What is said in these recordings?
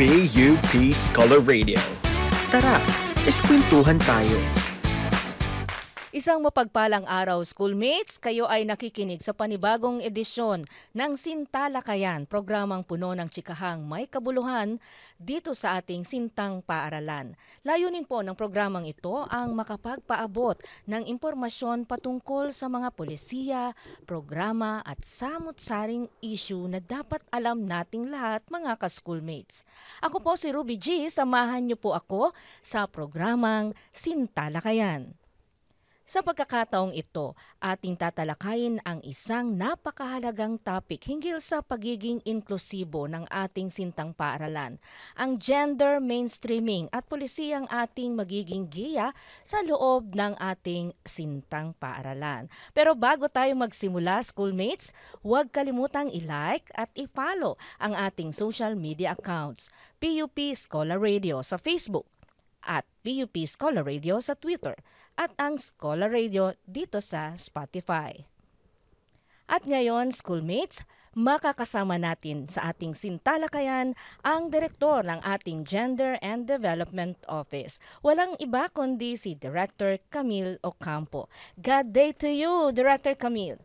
PUP Scholar Radio. Tara, eskwentuhan tayo. Isang mapagpalang araw, schoolmates. Kayo ay nakikinig sa panibagong edisyon ng Sintalakayan, programang puno ng chikahang may kabuluhan dito sa ating Sintang Paaralan. Layunin po ng programang ito ang makapagpaabot ng impormasyon patungkol sa mga polisiya, programa at samot-saring issue na dapat alam nating lahat mga ka-schoolmates. Ako po si Ruby G. Samahan niyo po ako sa programang Sintalakayan. Sa pagkakataong ito, ating tatalakayin ang isang napakahalagang topic hinggil sa pagiging inklusibo ng ating sintang paaralan, ang gender mainstreaming at polisiyang ating magiging giya sa loob ng ating sintang paaralan. Pero bago tayo magsimula, schoolmates, huwag kalimutang i-like at i-follow ang ating social media accounts, PUP Scholar Radio sa Facebook, at PUP Scholar Radio sa Twitter at ang Scholar Radio dito sa Spotify. At ngayon, schoolmates, makakasama natin sa ating sintalakayan ang direktor ng ating Gender and Development Office. Walang iba kundi si Director Camille Ocampo. God day to you, Director Camille.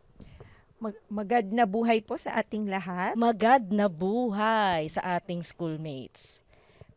Mag- magad na buhay po sa ating lahat. Magad na buhay sa ating schoolmates.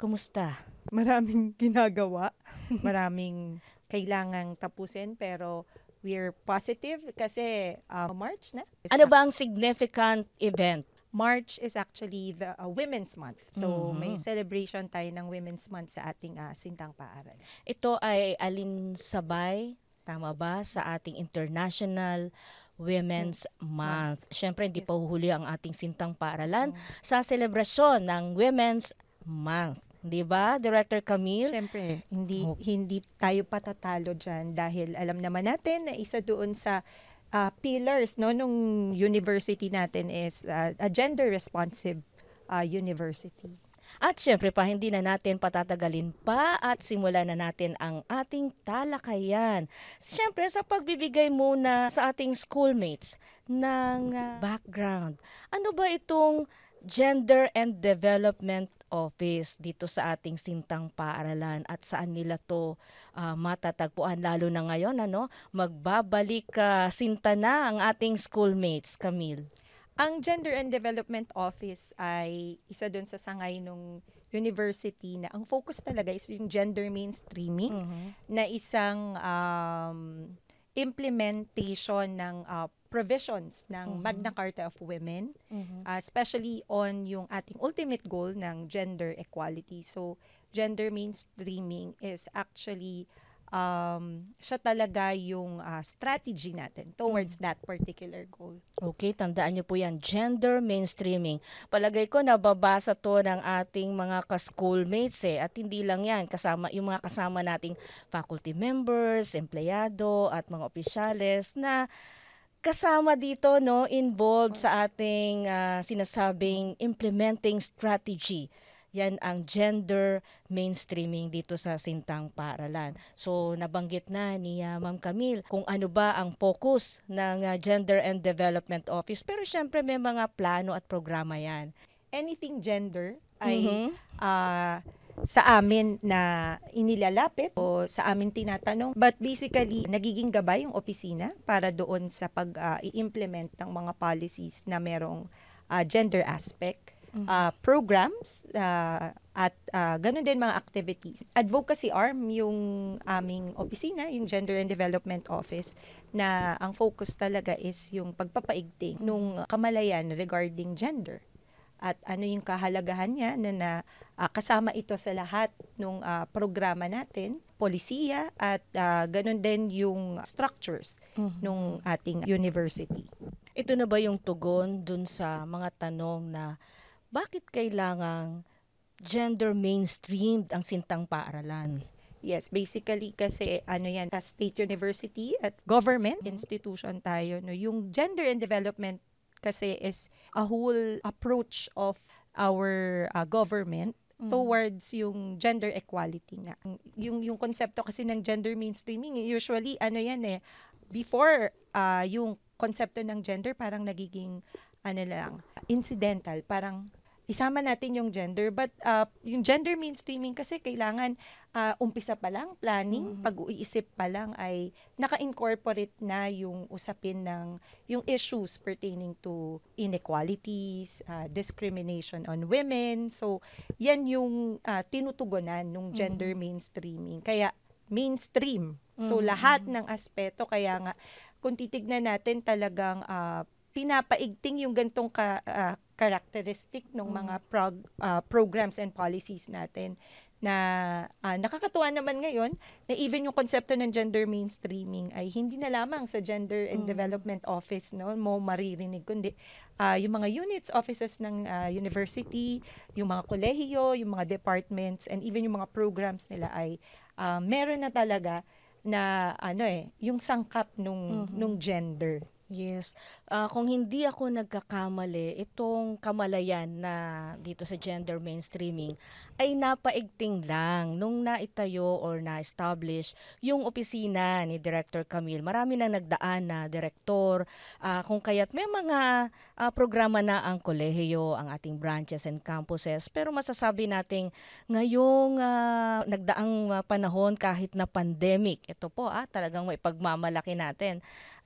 Kumusta? Maraming ginagawa, maraming kailangang tapusin pero we're positive kasi uh, March na. Is Ano ba ang significant event? March is actually the uh, Women's Month. So Mhm. may celebration tayo ng Women's Month sa ating uh, Sintang Paaral. Ito ay alinsabay, tama ba, sa ating International Women's Month. Siyempre, hindi pa huhuli ang ating sintang paaralan sa selebrasyon ng Women's Month. Di ba, Director Camille? Siyempre, hindi Oh. hindi tayo patatalo diyan dahil alam naman natin na isa doon sa uh, pillars no nung university natin is uh, a gender responsive uh, university. At syempre pa, hindi na natin patatagalin pa at simulan na natin ang ating talakayan. Syempre sa pagbibigay muna sa ating schoolmates ng background. Ano ba itong Gender and Development Office dito sa ating sintang paaralan at saan nila to ah, matatagpuan lalo na ngayon ano magbabalik ka sinta na ang ating schoolmates Camille Ang Gender and Development Office ay isa doon sa sangay nung university na ang focus talaga is yung gender mainstreaming Mhm. na isang um, implementation ng uh, provisions ng Mhm. Magna Carta of Women Mhm. uh, especially on yung ating ultimate goal ng gender equality. So, gender mainstreaming is actually um, siya talaga yung uh, strategy natin towards that particular goal. Okay, tandaan niyo po yan, gender mainstreaming. Palagay ko nababasa to ng ating mga ka-schoolmates eh. At hindi lang yan, kasama, yung mga kasama nating faculty members, empleyado at mga opisyales na kasama dito no involved sa ating ah, sinasabing implementing strategy yan ang gender mainstreaming dito sa Sintang Paaralan. So nabanggit na ni ah, Ma'am Camille kung ano ba ang focus ng ah, Gender and Development Office. Pero syempre may mga plano at programa yan. Anything gender ay Mhm. uh, sa amin na inilalapit o sa amin tinatanong. But basically, nagiging gabay yung opisina para doon sa pag-i-implement ng mga policies na merong uh, gender aspect. Uh, programs uh, at uh, ganun din mga activities. Advocacy arm yung aming opisina, yung Gender and Development Office, na ang focus talaga is yung pagpapaigting nung kamalayan regarding gender at ano yung kahalagahan niya na, na ah, kasama ito sa lahat ng programa natin, polisiya at ah, ganun din yung structures nung ating university. Ito na ba yung tugon dun sa mga tanong na bakit kailangang gender mainstreamed ang Sintang Paaralan? Yes, basically kasi ano yan, sa state university at government institution tayo, no, yung gender and development kasi is a whole approach of our uh, government towards yung gender equality nga. Yung yung konsepto kasi ng gender mainstreaming usually ano yan eh before uh, yung konsepto ng gender parang nagiging ano lang incidental, parang isama natin yung gender but uh, yung gender mainstreaming kasi kailangan uh, umpisa pa lang planning Mhm. pag-uisip pa lang ay naka-incorporate na yung usapin ng yung issues pertaining to inequalities uh, discrimination on women so yan yung uh, tinutugunan ng gender mainstreaming kaya mainstream so Mhm. lahat ng aspeto kaya nga kung titignan natin talagang ah, pinapaigting yung gantong ka, ah, characteristic ng mga prog- ah, programs and policies natin na ah, nakakatuwa naman ngayon na even yung konsepto ng gender mainstreaming ay hindi na lamang sa Gender and Mm. Development Office no mo maririnig kundi ah, yung mga units offices ng ah, university, yung mga kolehiyo, yung mga departments and even yung mga programs nila ay ah, meron na talaga na ano eh yung sangkap nung Mhm. nung gender. Yes. Ah, kung hindi ako nagkakamali, itong kamalayan na dito sa gender mainstreaming ay napaigting lang nung naitayo or na-establish yung opisina ni Director Camille. Marami nang nagdaan na direktor, ah, kung kaya't may mga ah, programa na ang kolehiyo, ang ating branches and campuses. Pero masasabi nating ngayong ah, nagdaang ah, panahon kahit na pandemic, ito po ah, talagang may pagmamalaki natin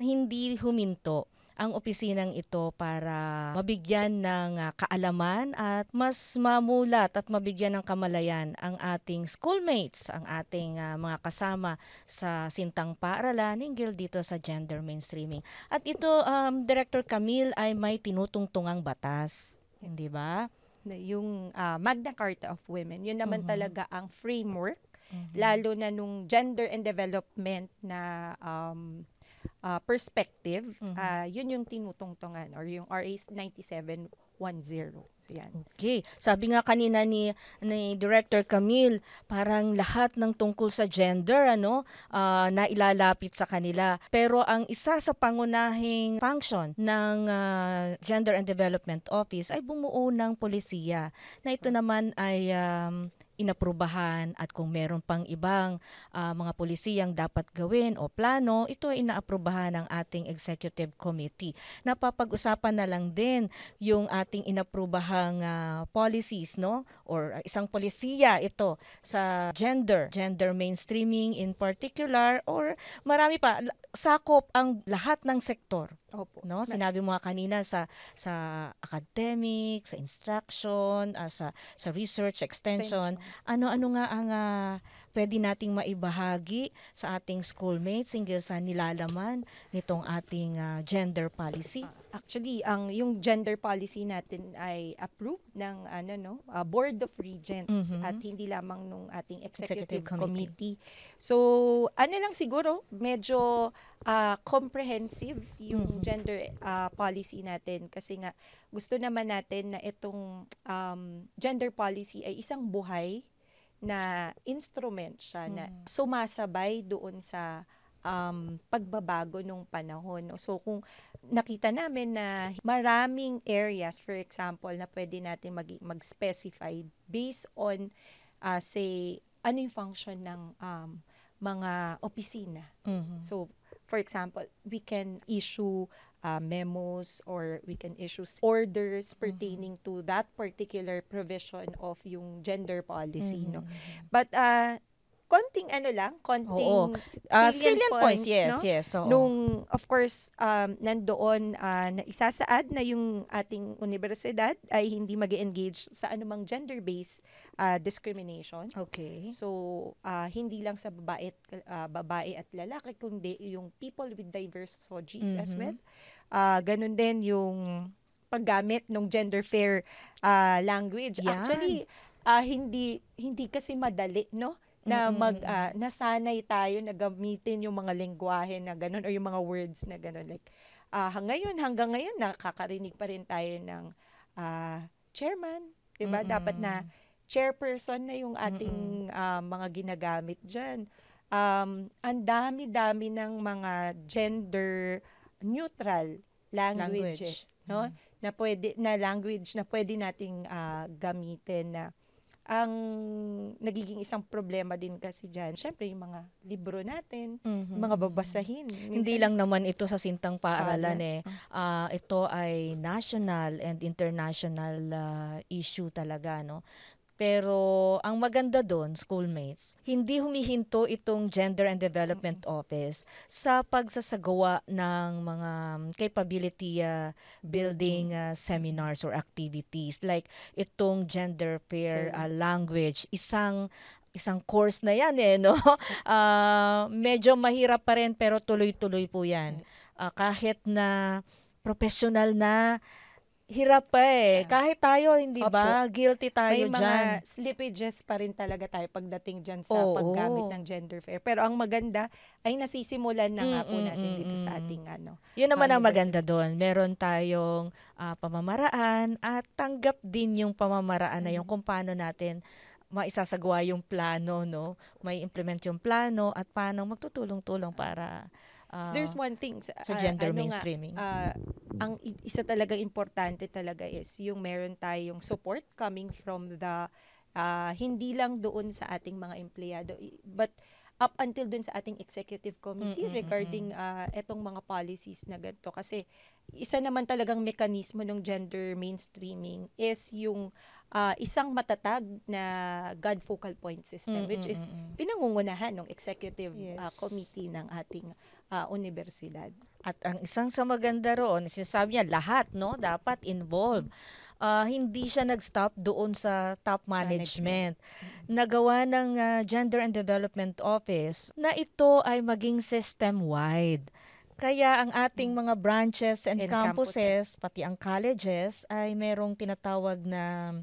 hindi huminto ang opisinang ito para mabigyan ng ah, kaalaman at mas mamulat at mabigyan ng kamalayan ang ating schoolmates, ang ating ah, mga kasama sa sintang paaralan hinggil dito sa gender mainstreaming. At ito, um, Director Camille, ay may tinutungtungang batas. Hindi ba? Na yung ah, Magna Carta of Women, yun naman Mhm. talaga ang framework Mhm. lalo na nung gender and development na um, ah, perspective, Mhm. ah, yun yung tinutungtungan or yung RA 9710. So yan. Okay. Sabi nga kanina ni ni Director Camille, parang lahat ng tungkol sa gender ano, ah, na ilalapit sa kanila. Pero ang isa sa pangunahing function ng ah, Gender and Development Office ay bumuo ng polisiya. Na ito naman ay um, inaprubahan at kung meron pang ibang ah, mga polisiyang dapat gawin o plano, ito ay inaaprubahan ng ating executive committee. Napapag-usapan na lang din yung ating inaprubahang ah, policies no or ah, isang polisiya ito sa gender gender mainstreaming in particular or marami pa sakop ang lahat ng sektor Opo. no Na- sinabi mo nga kanina sa sa academic sa instruction ah, sa sa research extension ano-ano nga ang ah, pwede nating maibahagi sa ating schoolmates hinggil sa nilalaman nitong ating ah, gender policy Actually, ang yung gender policy natin ay approved ng ano no, ah, Board of Regents Mhm. at hindi lamang nung ating Executive executive, committee. committee. So, ano lang siguro, medyo ah, comprehensive yung Mhm. gender ah, policy natin kasi nga gusto naman natin na itong um, gender policy ay isang buhay na instrument siya na Mhm. sumasabay doon sa um, pagbabago nung panahon. no? So kung nakita namin na maraming areas, for example, na pwede natin mag- mag-specify based on, uh, say, ano yung function ng um, mga opisina. Mhm. So, for example, we can issue uh, memos or we can issue orders pertaining to that particular provision of yung gender policy. No? Mhm. But uh, konting ano lang, konting Oo. Ah, salient points, yes, no? yes. oo. Nung, of course, um, nandoon ah, na isasaad na yung ating universidad ay hindi mag engage sa anumang gender-based ah, discrimination. Okay. So, ah, hindi lang sa babae, at- ah, babae at lalaki, kundi yung people with diverse sogies as Mhm. well. Ah, ganun din yung paggamit ng gender fair ah, language. Yan. Actually, ah, hindi hindi kasi madali, no? na mag ah, nasanay tayo na gamitin yung mga lengguwahe na ganun or yung mga words na ganun like ah ngayon hanggang ngayon nakakarinig pa rin tayo ng ah, chairman, 'di ba? Dapat na chairperson na yung ating ah, mga ginagamit diyan. Um, ang dami-dami ng mga gender neutral languages, Language. no? Na pwede na language na pwede nating ah, gamitin na ang nagiging isang problema din kasi dyan, syempre yung mga libro natin, Mhm. mga babasahin. Hindi Minsan- lang naman ito sa sintang paaralan eh. Ah, ito ay national and international ah, issue talaga no. Pero ang maganda doon, schoolmates, hindi humihinto itong Gender and Development Office sa pagsasagawa ng mga capability ah, building ah, seminars or activities. Like itong gender fair ah, language, isang isang course na yan eh no. Ah, medyo mahirap pa rin pero tuloy-tuloy po 'yan. Ah, kahit na professional na hirap pa eh. Kahit tayo, hindi ba? Guilty tayo May mga dyan. slippages pa rin talaga tayo pagdating dyan sa Oo. paggamit ng gender fair. Pero ang maganda ay nasisimulan na nga po Mm, mm, natin mm, dito sa mm. ating ano. Yun naman ang maganda doon. Meron tayong ah, pamamaraan at tanggap din yung pamamaraan na yung kung paano natin maisasagawa yung plano, no? May implement yung plano at paano magtutulong-tulong para ah, There's one thing sa, sa ah, gender ano nga, mainstreaming. ah, ang i- isa talaga importante talaga is yung meron tayong support coming from the ah, hindi lang doon sa ating mga empleyado but up until doon sa ating executive committee Mm, mm, mm, regarding ah, etong mga policies na ganito kasi isa naman talagang mekanismo ng gender mainstreaming is yung ah, isang matatag na God focal point system Mm, which mm, is pinangungunahan ng executive ah, Yes. committee ng ating ah, universidad. At ang isang sa maganda roon, sinasabi niya lahat, no, dapat involved. Ah, hindi siya nag-stop doon sa top management. Nagawa ng ah, Gender and Development Office na ito ay maging system-wide. Kaya ang ating mga branches and, And campuses, pati ang colleges, ay merong tinatawag na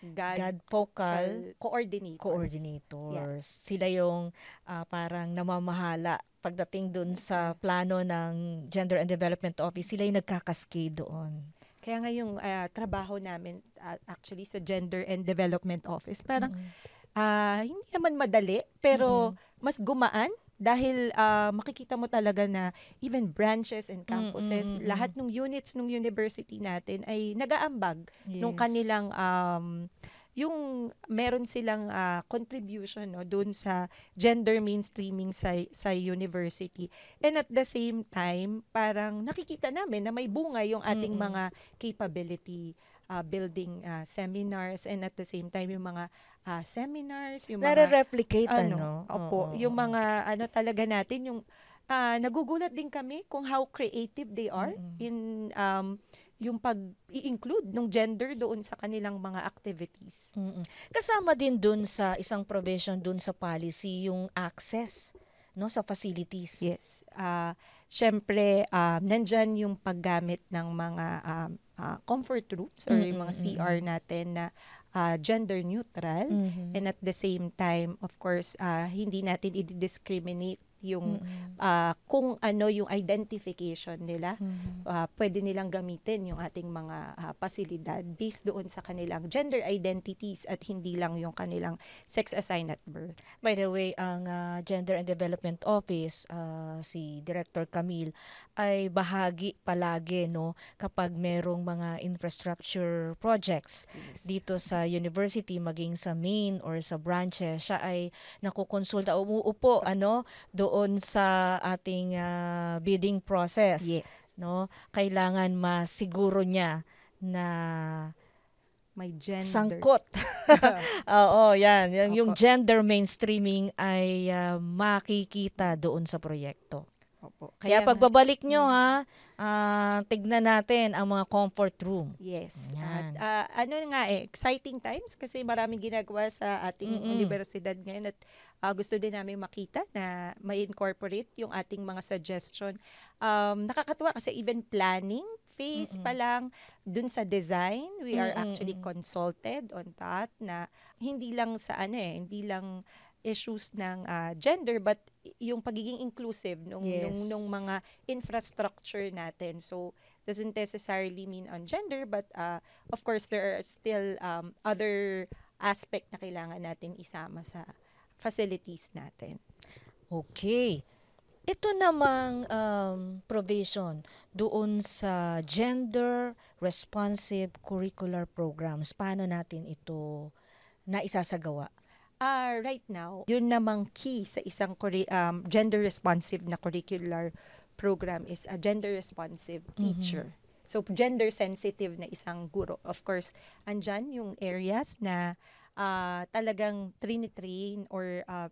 God, God Focal coordinators. coordinators. Sila yung ah, parang namamahala pagdating dun sa plano ng Gender and Development Office. Sila yung nagkakaskade doon. Kaya nga yung ah, trabaho namin ah, actually sa Gender and Development Office, parang Mm-mm. ah, hindi naman madali, pero Mm-mm. mas gumaan dahil ah, makikita mo talaga na even branches and campuses, Mm, mm, mm, lahat ng units ng university natin ay nagaambag nung Yes. kanilang um, yung meron silang ah, contribution no doon sa gender mainstreaming sa sa university and at the same time parang nakikita namin na may bunga yung ating Mm-mm. mga capability ah, building ah, seminars and at the same time yung mga ah, seminars yung mga Nare-replicate, ano? ano, opo, Oo, yung mga ano talaga natin yung ah, nagugulat din kami kung how creative they are Mm-mm. in um yung pag i-include ng gender doon sa kanilang mga activities. Mm-mm. Kasama din dun sa isang provision dun sa policy yung access no sa facilities. Yes. Ah, syempre um, nandyan yung paggamit ng mga um, ah, comfort rooms or yung mga CR natin na ah, gender neutral Mhm. and at the same time of course ah, hindi natin i-discriminate yung Mm-mm. ah, kung ano yung identification nila Mhm. ah, pwede nilang gamitin yung ating mga ah, pasilidad based doon sa kanilang gender identities at hindi lang yung kanilang sex assigned at birth. By the way, ang ah, Gender and Development Office, ah, si Director Camille, ay bahagi palagi no kapag merong mga infrastructure projects dito sa university maging sa main or sa branches siya ay nakukonsulta umuupo ano doon sa ating ah, bidding process Yes. no kailangan masiguro niya na May gender. sangkot Oo, yan. Yung, yung gender mainstreaming ay ah, makikita doon sa proyekto. Opo. Kaya, nga- pagbabalik nyo ha, ah, tignan natin ang mga comfort room. Yes. Yan. At ah, ano nga eh, exciting times kasi maraming ginagawa sa ating Mm-mm. universidad ngayon at ah, gusto din namin makita na may incorporate yung ating mga suggestion. Um, nakakatuwa kasi even planning phase pa lang dun sa design, we are Mm-mm, actually mm. consulted on that na hindi lang sa ano eh, hindi lang issues ng ah, gender but yung pagiging inclusive nung, Yes. nung nung mga infrastructure natin. So doesn't necessarily mean on gender but uh, of course there are still um, other aspect na kailangan natin isama sa facilities natin. Okay. Ito namang um, provision doon sa gender responsive curricular programs. Paano natin ito na isasagawa? Ah, right now, yun namang key sa isang um, gender responsive na curricular program is a gender responsive teacher. So gender sensitive na isang guro. Of course, andyan yung areas na ah, talagang train or ah,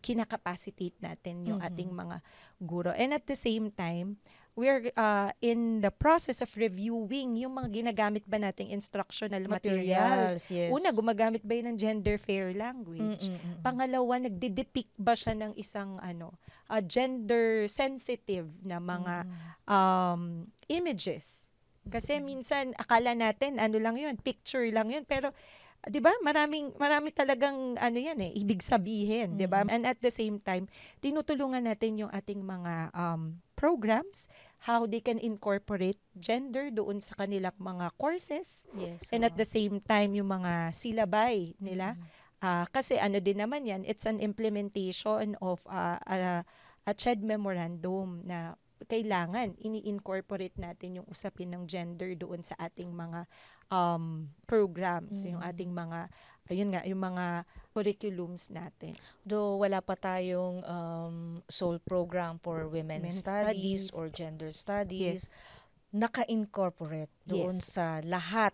kinakapacitate natin yung Mhm. ating mga guro. And at the same time, we're uh, in the process of reviewing yung mga ginagamit ba nating instructional materials. yes. Una, gumagamit ba yun ng gender fair language? Mm-mm-mm. Pangalawa, nagde-depict ba siya ng isang ano, uh, gender sensitive na mga Mm. um, images? Kasi minsan akala natin ano lang 'yun, picture lang 'yun, pero 'di ba? Maraming marami talagang ano 'yan eh, ibig sabihin, 'di ba? And at the same time, tinutulungan natin yung ating mga um, programs how they can incorporate gender doon sa kanilang mga courses Yes. and at the same time yung mga silabay nila Ah, kasi ano din naman yan, it's an implementation of ah, a, a CHED memorandum na kailangan ini-incorporate natin yung usapin ng gender doon sa ating mga um, programs, yung Mm. ating mga, ayun nga, yung mga curriculums natin. Though wala pa tayong um, sole program for women's Women's studies, studies. or gender studies, Yes. naka-incorporate doon Yes. sa lahat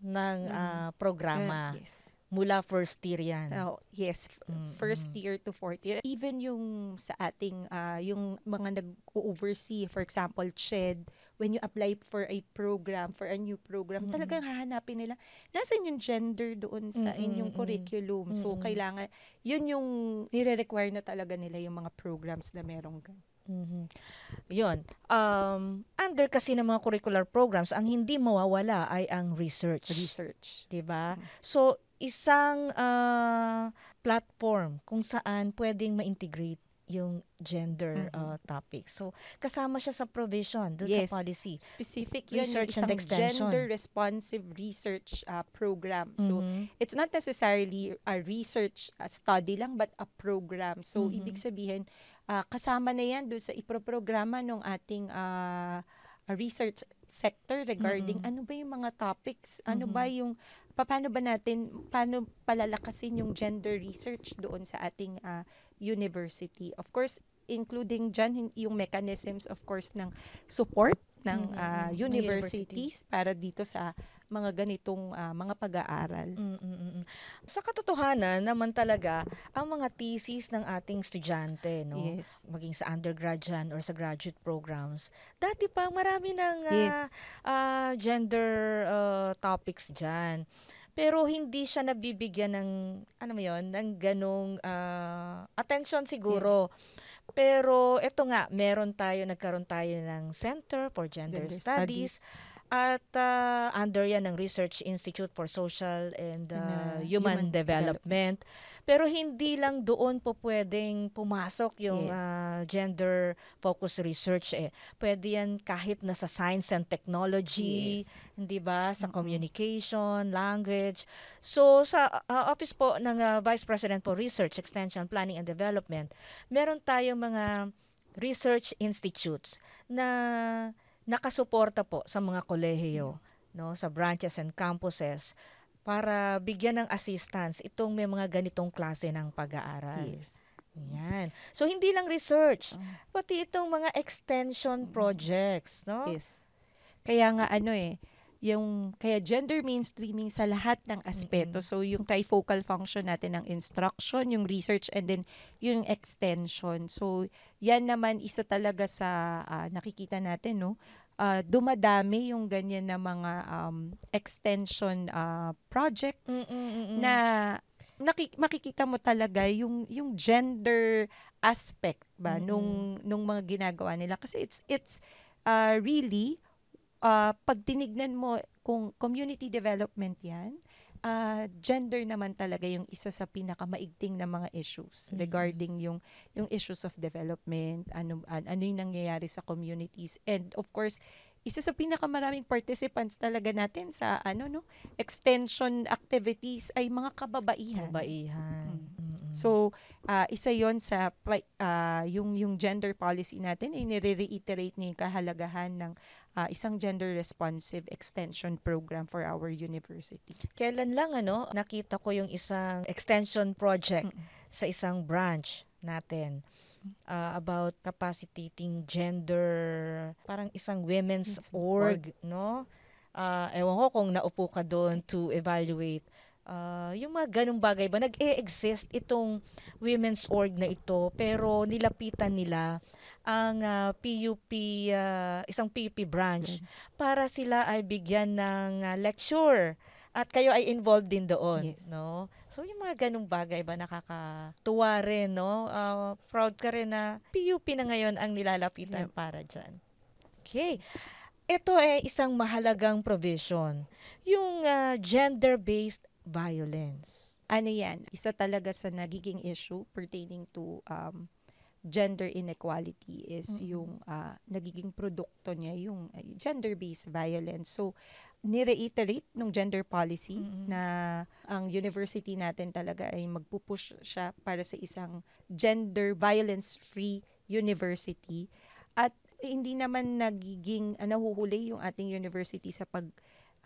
ng Mm. ah, programa. Uh, yes. Mula first year yan. Oh, yes, f- Mm, first mm. year to fourth year. Even yung sa ating, ah, yung mga nag-oversee, for example, CHED, when you apply for a program, for a new program, Mm-mm. talagang hahanapin nila, nasan yung gender doon sa Mm-mm, inyong mm-mm. curriculum. So, Mm-mm. kailangan, yun yung nire-require na talaga nila yung mga programs na merong gan. Mhm. Yun. Um, under kasi ng mga curricular programs, ang hindi mawawala ay ang research. research. ba? Mm. So isang ah, platform kung saan pwedeng ma-integrate yung gender Mhm. ah, topic. So kasama siya sa provision doon Yes. sa policy. Specific yun, Research yung and extension. gender-responsive research ah, program. So, Mhm. it's not necessarily a research study lang but a program. So Mhm. ibig sabihin ah, kasama na 'yan do sa iproprograma ng ating ah, research sector regarding Mhm. ano ba yung mga topics, ano Mhm. ba yung pa- paano ba natin paano palalakasin yung gender research doon sa ating ah, university. Of course, including dyan yung mechanisms of course ng support ng Mhm, ah, ng universities para dito sa mga ganitong ah, mga pag-aaral. Mm, mm, mm, mm. Sa katotohanan naman talaga, ang mga thesis ng ating estudyante, no? Yes. maging sa undergrad dyan or sa graduate programs, dati pa marami ng ah, Yes. ah, gender ah, topics dyan. Pero hindi siya nabibigyan ng, ano mo yun, ng ganong ah, attention siguro. Pero ito nga, meron tayo, nagkaroon tayo ng Center for Gender, Gender Studies. At ah, under yan ng Research Institute for Social and And, ah, Human, Human Development. Pero hindi lang doon po pwedeng pumasok yung Yes. ah, gender focused research eh. Pwede yan kahit na sa science and technology, Yes. hindi ba? Sa Mm-mm. communication, language. So sa ah, office po ng ah, Vice President for Research, Extension, Planning and Development, meron tayong mga research institutes na nakasuporta po sa mga kolehiyo, no, sa branches and campuses para bigyan ng assistance itong may mga ganitong klase ng pag-aaral. Yes. Yan. So hindi lang research, Mm. pati itong mga extension projects, no? Yes. Kaya nga ano eh, yung kaya gender mainstreaming sa lahat ng aspeto. So yung trifocal function natin ng instruction, yung research and then yung extension. So yan naman isa talaga sa ah, nakikita natin no. Ah, dumadami yung ganyan na mga um, extension ah, projects Mm-mm-mm. na naki- makikita mo talaga yung yung gender aspect ba Mm-mm. nung nung mga ginagawa nila kasi it's it's uh, really uh, pag tinignan mo kung community development yan uh, gender naman talaga yung isa sa pinakamaigting na mga issues Mm-mm. regarding yung yung issues of development ano an- ano yung nangyayari sa communities and of course isa sa pinakamaraming participants talaga natin sa ano no extension activities ay mga kababaihan. Kabaihan. Mm. So, ah, isa yon sa ah, yung yung gender policy natin ay nire-reiterate niya yung kahalagahan ng ah, isang gender responsive extension program for our university. Kailan lang ano, nakita ko yung isang extension project Mm. sa isang branch natin uh, about capacitating gender, parang isang women's Yes, org, no? Uh, ewan ko kung naupo ka doon to evaluate uh, yung mga ganong bagay ba, nag-e-exist itong women's org na ito, pero nilapitan nila ang uh, PUP, uh, isang PUP branch, para sila ay bigyan ng uh, lecture at kayo ay involved din doon, Yes. no? So yung mga ganung bagay ba nakakatuwa rin, no? Uh, proud ka rin na PUP na ngayon ang nilalapitan Yep. para diyan. Okay. Ito ay isang mahalagang provision, yung uh, gender-based violence. Ano yan? Isa talaga sa nagiging issue pertaining to um, gender inequality is Mm-mm. yung ah, nagiging produkto niya, yung gender-based violence. So, nireiterate ng gender policy Mm-mm. na ang university natin talaga ay magpupush siya para sa isang gender violence-free university. At hindi naman nagiging uh, nahuhuli yung ating university sa pag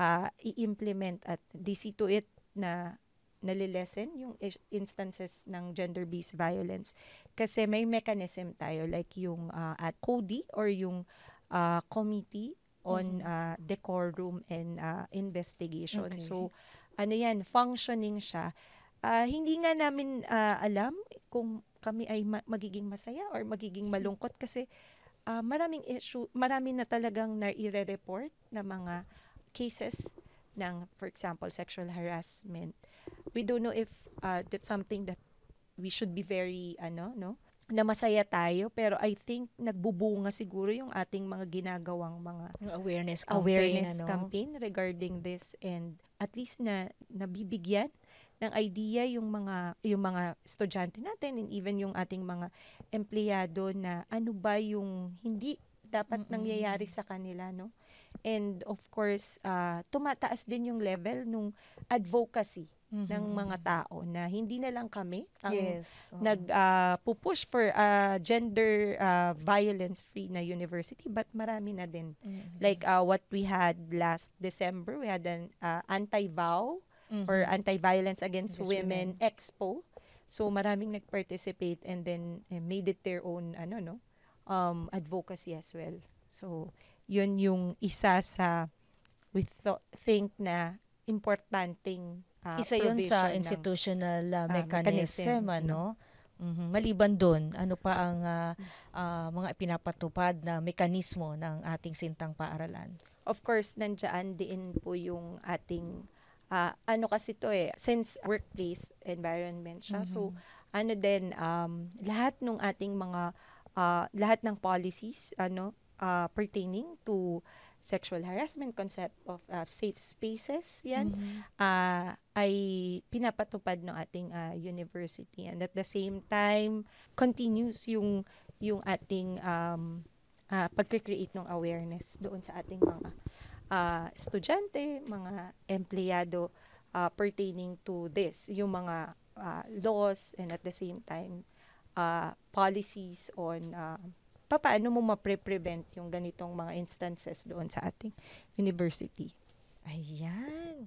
ah, i-implement at they see to it na nalilesen yung instances ng gender-based violence kasi may mechanism tayo like yung ah, at CODI or yung ah, Committee on Mhm. ah, Decorum and ah, Investigation. Okay. So ano yan, functioning siya. Ah, hindi nga namin ah, alam kung kami ay ma- magiging masaya or magiging malungkot kasi ah, maraming issue, marami na talagang nai-report na mga cases ng, for example, sexual harassment. We don't know if uh, that's something that we should be very, ano, no? na masaya tayo, pero I think nagbubunga siguro yung ating mga ginagawang mga awareness campaign, awareness ano? campaign regarding this and at least na nabibigyan ng idea yung mga yung mga estudyante natin and even yung ating mga empleyado na ano ba yung hindi dapat Mm-mm. nangyayari sa kanila no and of course ah, tumataas din yung level nung advocacy Mhm. ng mga tao na hindi na lang kami ang yes. oo. nag ah, pupush for ah, gender ah, violence free na university but marami na din Mhm. like uh, what we had last December, we had an uh, anti-vow Mhm. or anti-violence against Against women, expo. So maraming nag-participate and then eh, made it their own ano no um advocacy as well. So yun yung isa sa we tho- think na importanteng uh, Isa yun sa ng- institutional uh, mechanism, mechanisms, ano? Mhm. Maliban doon, ano pa ang ah, ah, mga pinapatupad na mekanismo ng ating sintang paaralan? of course, nandiyan din po yung ating, ah, ano kasi to eh, since workplace environment siya. So, ano din, um, lahat ng ating mga, ah, lahat ng policies, ano, ah, pertaining to sexual harassment, concept of ah, safe spaces, yan, Mhm. ah, ay pinapatupad ng ating ah, university. And at the same time, continues yung, yung ating um, ah, pagkikreate ng awareness doon sa ating mga ah, estudyante, mga empleyado ah, pertaining to this, yung mga ah, laws and at the same time ah, policies on uh, paano mo mapre-prevent yung ganitong mga instances doon sa ating university. Ayan.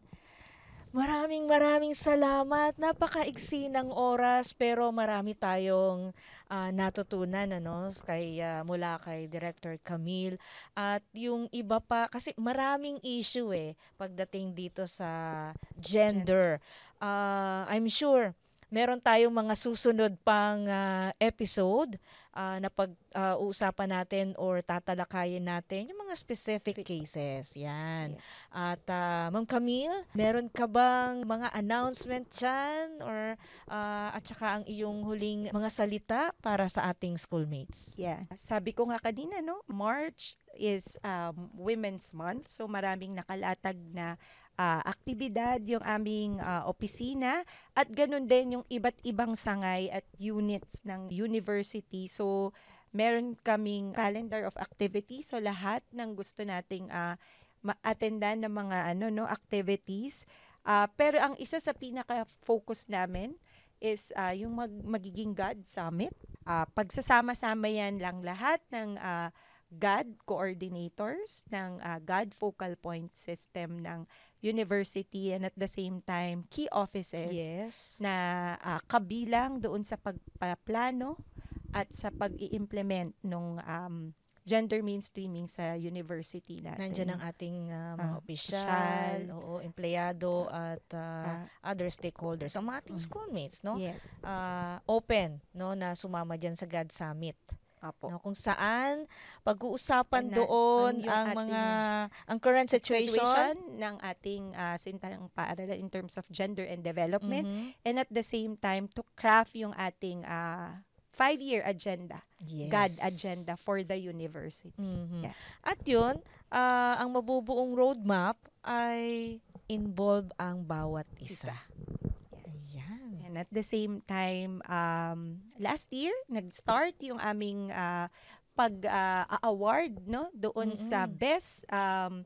Maraming maraming salamat. Napakaigsi ng oras pero marami tayong ah, natutunan ano kay ah, mula kay Director Camille at yung iba pa kasi maraming issue eh pagdating dito sa gender. Ah, I'm sure meron tayong mga susunod pang ah, episode ah, na pag-uusapan natin or tatalakayin natin yung mga specific cases. Yan. Yes. At ah, Ma'am Camille, meron ka bang mga announcement dyan or ah, at saka ang iyong huling mga salita para sa ating schoolmates? Yeah. Sabi ko nga kanina, no, March is um, Women's Month. So maraming nakalatag na ah, aktibidad yung aming ah, opisina at ganun din yung iba't ibang sangay at units ng university. So meron kaming calendar of activities. So lahat ng gusto nating ah, ma-attendan ng mga ano no activities. Ah, pero ang isa sa pinaka-focus namin is ah, yung mag- magiging God Summit. Ah, pagsasama-sama yan lang lahat ng ah, God coordinators ng ah, God Focal Point System ng university and at the same time key offices Yes. na ah, kabilang doon sa pagpaplano at sa pag-i-implement ng um, gender mainstreaming sa university natin. Nandiyan ang ating ah, mga Ah, opisyal, oo, empleyado at ah, Ah, other stakeholders, ang mga ating Mm. schoolmates, no? Yes. Ah, open, no, na sumama diyan sa God Summit. Apo. No, kung saan pag-uusapan Ang na- doon ang ating mga ang current situation, situation ng ating uh, sintang paaralan in terms of gender and development Mhm. and at the same time to craft yung ating uh, five-year agenda, Yes. God agenda for the university. Mhm. Yeah. At yun, ah, ang mabubuong roadmap ay involve ang bawat isa. Ayan. And at the same time, um, last year, nag-start yung aming uh, pag-award no, doon sa Mm-mm. best um,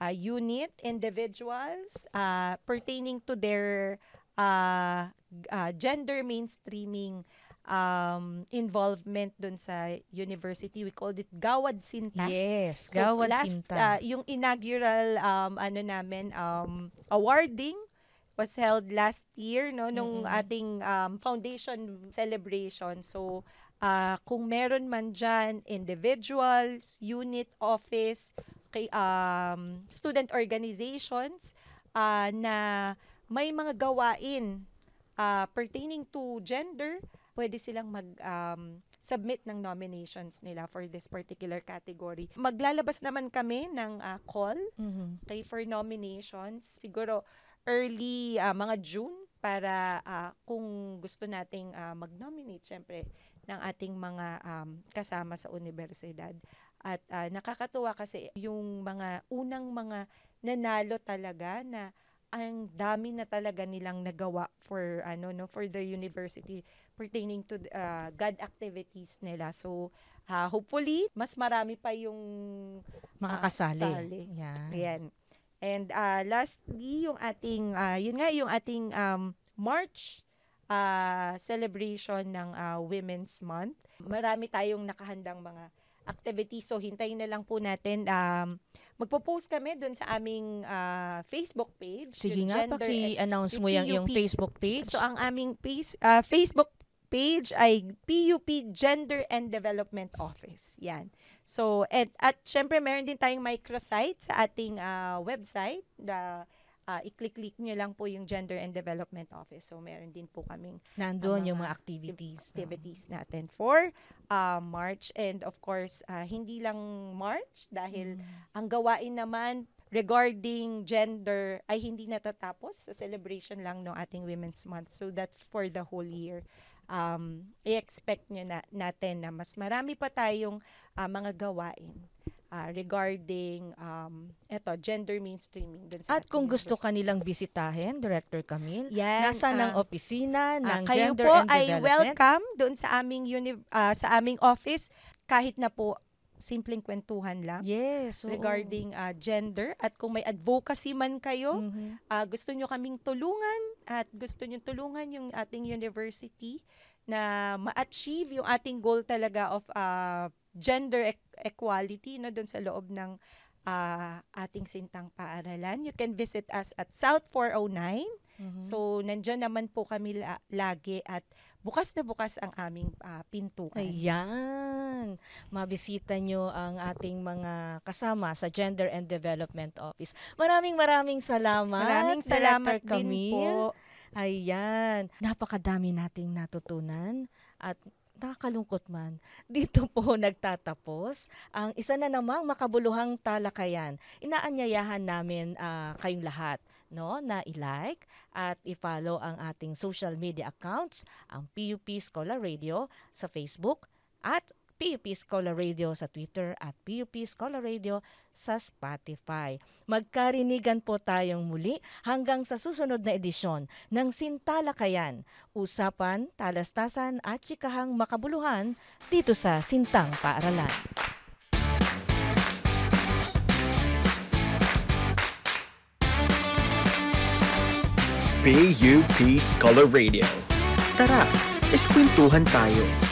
uh, unit individuals uh, pertaining to their uh, uh, gender mainstreaming um, involvement doon sa university. We called it Gawad Sinta. Yes, So, gawad last, sinta. uh, yung inaugural um, ano namin um, awarding was held last year no nung Mm-mm. ating um, foundation celebration. So uh, kung meron man diyan individuals, unit office, kay um, student organizations uh, na may mga gawain uh, pertaining to gender, pwede silang mag um, submit ng nominations nila for this particular category. Maglalabas naman kami ng uh, call Mhm. kay for nominations. Siguro early ah, mga June para ah, kung gusto nating ah, mag-nominate syempre ng ating mga um, kasama sa universidad. At ah, nakakatuwa kasi yung mga unang mga nanalo talaga na ang dami na talaga nilang nagawa for ano no for the university pertaining to uh, God activities nila. So ah, hopefully mas marami pa yung Makakasali. sali. Yan. Ayan. And uh, lastly, yung ating, uh, yun nga, yung ating um, March uh, celebration ng uh, Women's Month. Marami tayong nakahandang mga activities. So, hintayin na lang po natin. Um, magpo-post kami dun sa aming uh, Facebook page. Sige nga, paki-announce mo yung, yung. Facebook page. So ang aming page, uh, Facebook page ay PUP Gender and Development Office. Yan. So at at syempre meron din tayong microsite sa ating uh, website na uh, i-click-click nyo lang po yung Gender and Development Office. So meron din po kaming Nandun ang yung mga mga activities. no? activities natin for uh, March and of course uh, hindi lang March dahil Mm. ang gawain naman regarding gender ay hindi natatapos sa celebration lang ng ating Women's Month. So that's for the whole year. Um, i-expect nyo na, natin na mas marami pa tayong ah, mga gawain ah, regarding um, eto, gender mainstreaming. Dun sa At kung gusto kanilang bisitahin, Director Camille, Yan, nasa ng ah, opisina Ah, ng kayo Gender po and ay Development? welcome doon sa aming uni- ah, sa aming office kahit na po simpleng kwentuhan lang Yes. oo. regarding ah, gender at kung may advocacy man kayo Mhm. ah, gusto nyo kaming tulungan at gusto nyo tulungan yung ating university na ma-achieve yung ating goal talaga of ah, gender e- equality no doon sa loob ng ah, ating sintang paaralan you can visit us at South 409 Mhm. So, nandyan naman po kami la- lagi at bukas na bukas ang aming ah, pintuan. Ayan. Mabisita nyo ang ating mga kasama sa Gender and Development Office. Maraming maraming salamat. Maraming salamat Director din Camille. po. Ayan. Napakadami nating natutunan at nakakalungkot man. Dito po nagtatapos ang isa na namang makabuluhang talakayan. Inaanyayahan namin ah, kayong lahat no na i-like at i-follow ang ating social media accounts, ang PUP Scholar Radio sa Facebook at PUP Scholar Radio sa Twitter at PUP Scholar Radio sa Spotify. Magkarinigan po tayong muli hanggang sa susunod na edisyon ng Sintalakayan, usapan, talastasan at chikahang makabuluhan dito sa Sintang Paaralan. PUP Scholar Radio. Tara, eskwentuhan tayo.